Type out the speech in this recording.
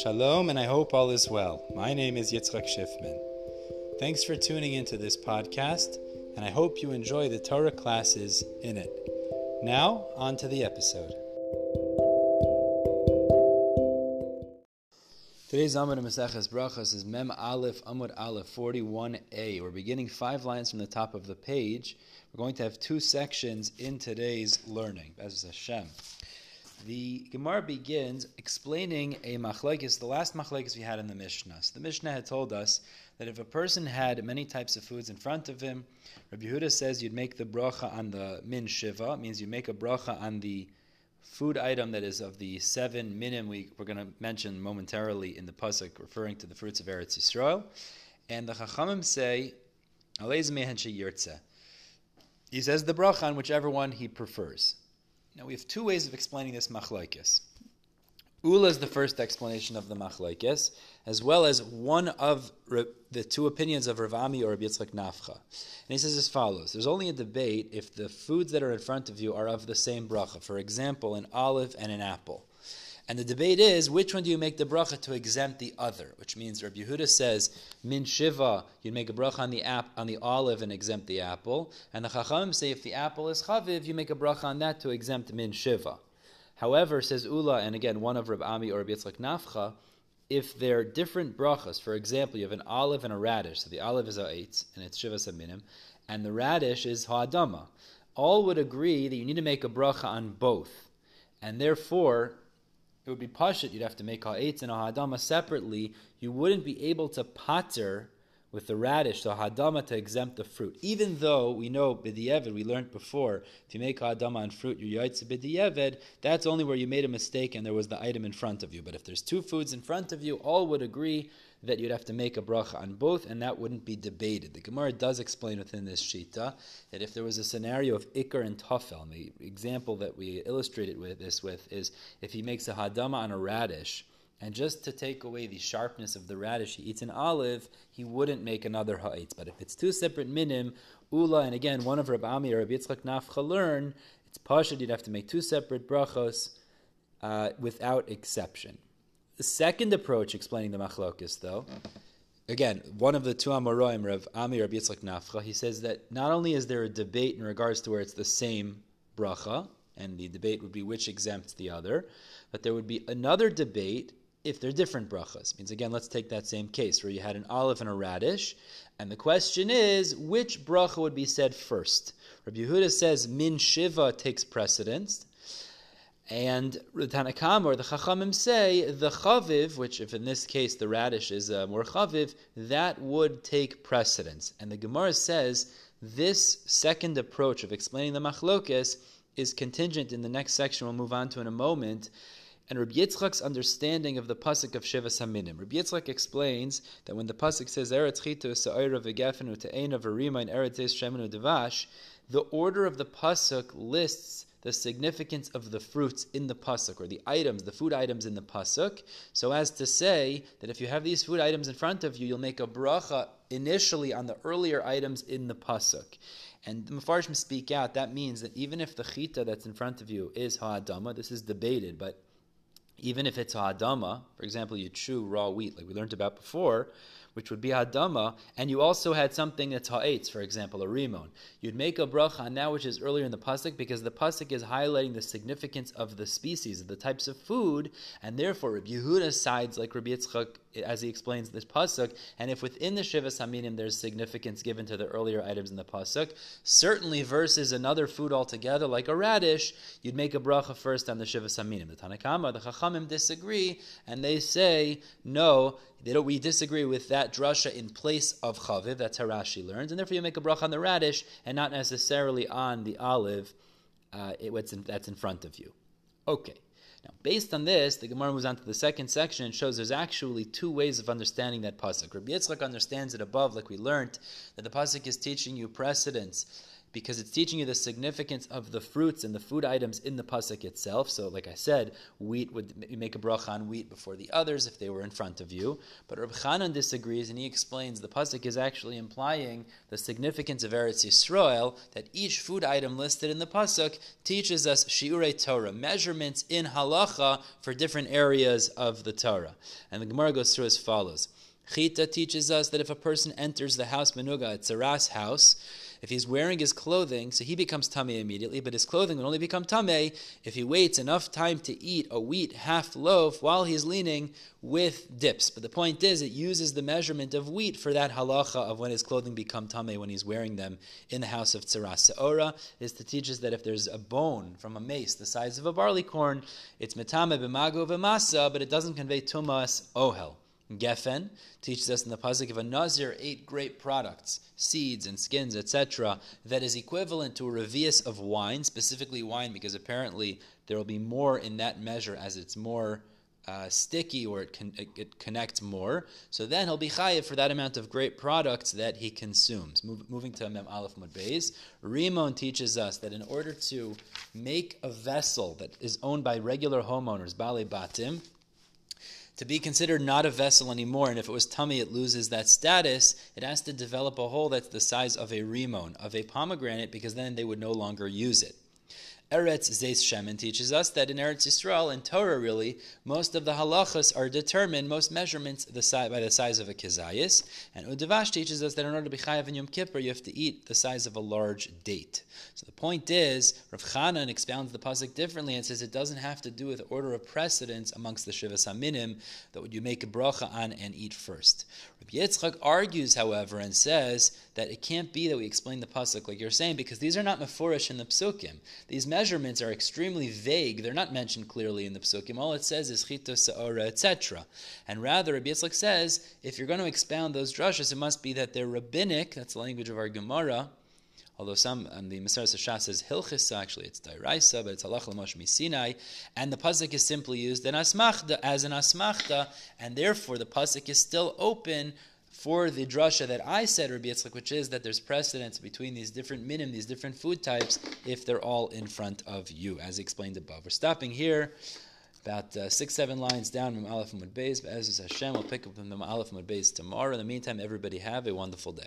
Shalom, and I hope all is well. My name is Yitzchak Schiffman. Thanks for tuning into this podcast, and I hope you enjoy the Torah classes in it. Now, on to the episode. Today's Amud Maseches Brachas is Mem Aleph Amud Aleph 41a. We're beginning five lines from the top of the page. We're going to have two sections in today's learning. As Hashem. The Gemara begins explaining a machlekes, the last machlekes we had in the Mishnah. So the Mishnah had told us that if a person had many types of foods in front of him, Rabbi Yehuda says you'd make the bracha on the min shiva, means you make a bracha on the food item that is of the seven minim we, we're going to mention momentarily in the pasuk, referring to the fruits of Eretz Yisrael. And the Chachamim say, He says the bracha on whichever one he prefers. Now we have two ways of explaining this machlaikis. Ula is the first explanation of the machlaikis, as well as one of the two opinions of Rav Ami or Rabbi Yitzchak Nafcha. And he says as follows: There's only a debate if the foods that are in front of you are of the same bracha. For example, an olive and an apple. And the debate is which one do you make the bracha to exempt the other? Which means Rabbi Yehuda says min shiva you make a bracha on the app on the olive and exempt the apple, and the Chachamim say if the apple is chaviv you make a bracha on that to exempt min shiva. However, says Ula, and again one of Rabbi Ami or Rabbi Yitzchak Nafcha, if they're different brachas, for example, you have an olive and a radish, so the olive is eight and it's shivas haminim, and the radish is ha'adama, all would agree that you need to make a bracha on both, and therefore it would be pashit. You'd have to make ha'etz and ha'adama separately. You wouldn't be able to pater with the radish, the hadama, to exempt the fruit. Even though we know b'di'eved, we learned before, if you make hadama on fruit, you yaitz b'di'eved, that's only where you made a mistake and there was the item in front of you. But if there's two foods in front of you, all would agree that you'd have to make a bracha on both, and that wouldn't be debated. The Gemara does explain within this shita that if there was a scenario of ikar and tafel, and the example that we illustrated with this with is if he makes a hadama on a radish, and just to take away the sharpness of the radish, he eats an olive, he wouldn't make another ha'itz. But if it's two separate minim, ula, and again, one of Rabbi Ami or Rabbi Yitzchak Nafcha learn, it's pashad, you'd have to make two separate brachos uh, without exception. The second approach explaining the machlokis, though, again, one of the two Amoraim, Rav Ami or Rabbi Yitzchak Nafcha, he says that not only is there a debate in regards to where it's the same bracha, and the debate would be which exempts the other, but there would be another debate if they're different brachas. Means again, let's take that same case where you had an olive and a radish, and the question is which bracha would be said first. Rabbi Yehuda says min shiva takes precedence, and the Tanna Kamma or the Chachamim say the chaviv, which if in this case the radish is uh, more chaviv, that would take precedence. And the Gemara says this second approach of explaining the machlokes is contingent in the next section we'll move on to in a moment and Rabbi Yitzchak's understanding of the pasuk of Shivas Haminim. Rabbi Yitzchak explains that when the pasuk says Eretz Chitu Sa'ira V'Gefenu Te'ena V'Rima and Eretz Shemenu Devash, the order of the pasuk lists the significance of the fruits in the pasuk or the items, the food items in the pasuk, so as to say that if you have these food items in front of you, you'll make a bracha initially on the earlier items in the pasuk. And the Mefarshim speak out. That means that even if the chita that's in front of you is ha'adama, this is debated, but even if it's a hadama, for example, you chew raw wheat, like we learned about before, which would be hadama, and you also had something that's ha'etz, for example, a rimon. You'd make a bracha that which is earlier in the pasuk because the pasuk is highlighting the significance of the species, of the types of food, and therefore Rabbi Yehuda sides like Rabbi Yitzchak as he explains this pasuk, and if within the Shivas Haminim there's significance given to the earlier items in the pasuk, certainly versus another food altogether, like a radish, you'd make a bracha first on the Shivas Haminim. The Tanna Kamma, the Chachamim disagree, and they say, no, we disagree with that drasha in place of chaviv, that's how Rashi learns, and therefore you make a bracha on the radish and not necessarily on the olive uh, it, in, that's in front of you. Okay. Now, based on this, the Gemara moves on to the second section and shows there's actually two ways of understanding that pasuk. Rabbi Yitzchak understands it above, like we learned, that the pasuk is teaching you precedence because it's teaching you the significance of the fruits and the food items in the pasuk itself. So, like I said, wheat would make a bracha on wheat before the others if they were in front of you. But Reb Chanan disagrees, and he explains the pasuk is actually implying the significance of Eretz Yisrael that each food item listed in the pasuk teaches us shiurei Torah measurements in halacha for different areas of the Torah. And the Gemara goes through as follows. Chita teaches us that if a person enters the house menuga, it's a ras house, if he's wearing his clothing, so he becomes tamei immediately, but his clothing would only become tamei if he waits enough time to eat a wheat half loaf while he's leaning with dips. But the point is, it uses the measurement of wheat for that halacha of when his clothing become tamei when he's wearing them in the house of tzaras. Seora is to teach us that if there's a bone from a meis the size of a barley corn, it's metame b'mago v'masa, but it doesn't convey tumas ohel. Gefen teaches us in the pasuk if a nazir ate grape products, seeds and skins, etc., that is equivalent to a revius of wine, specifically wine, because apparently there will be more in that measure as it's more uh, sticky or it, con- it, connects more. So then he'll be chayiv for that amount of grape products that he consumes. Move, moving to Mem Aleph Mudbeis, Rimon teaches us that in order to make a vessel that is owned by regular homeowners, Bale Batim, to be considered not a vessel anymore, and if it was tamei, it loses that status, it has to develop a hole that's the size of a rimon, of a pomegranate, because then they would no longer use it. Eretz Zeis Shemen teaches us that in Eretz Yisrael and Torah, really, most of the halachas are determined, most measurements the by the size of a kizayis. And Udavash teaches us that in order to be chayav in Yom Kippur, you have to eat the size of a large date. So the point is, Rav Chanan expounds the pasuk differently and says it doesn't have to do with order of precedence amongst the Shivas Haminim that would you make a bracha on and eat first. Rabbi Yitzchak argues, however, and says that it can't be that we explain the pasuk like you're saying because these are not meforish in the psukim. These measurements are extremely vague. They're not mentioned clearly in the psukim. All it says is chita, saora, etc. And rather, Rabbi Yitzchak says if you're going to expound those drushes, it must be that they're rabbinic. That's the language of our Gemara. Although some on the Maseres Shas says hilchisa, actually it's dairaisa, but it's halach l'mosh misinai, and the pasuk is simply used in asmachta as an asmachta, and therefore the pasuk is still open for the drasha that I said, Rabbi Yitzchak, which is that there's precedence between these different minim, these different food types, if they're all in front of you, as explained above. We're stopping here, about uh, six, seven lines down from Aleph Mud Beis. But as is Hashem, we'll pick up from the Aleph Mud Beis tomorrow. In the meantime, everybody have a wonderful day.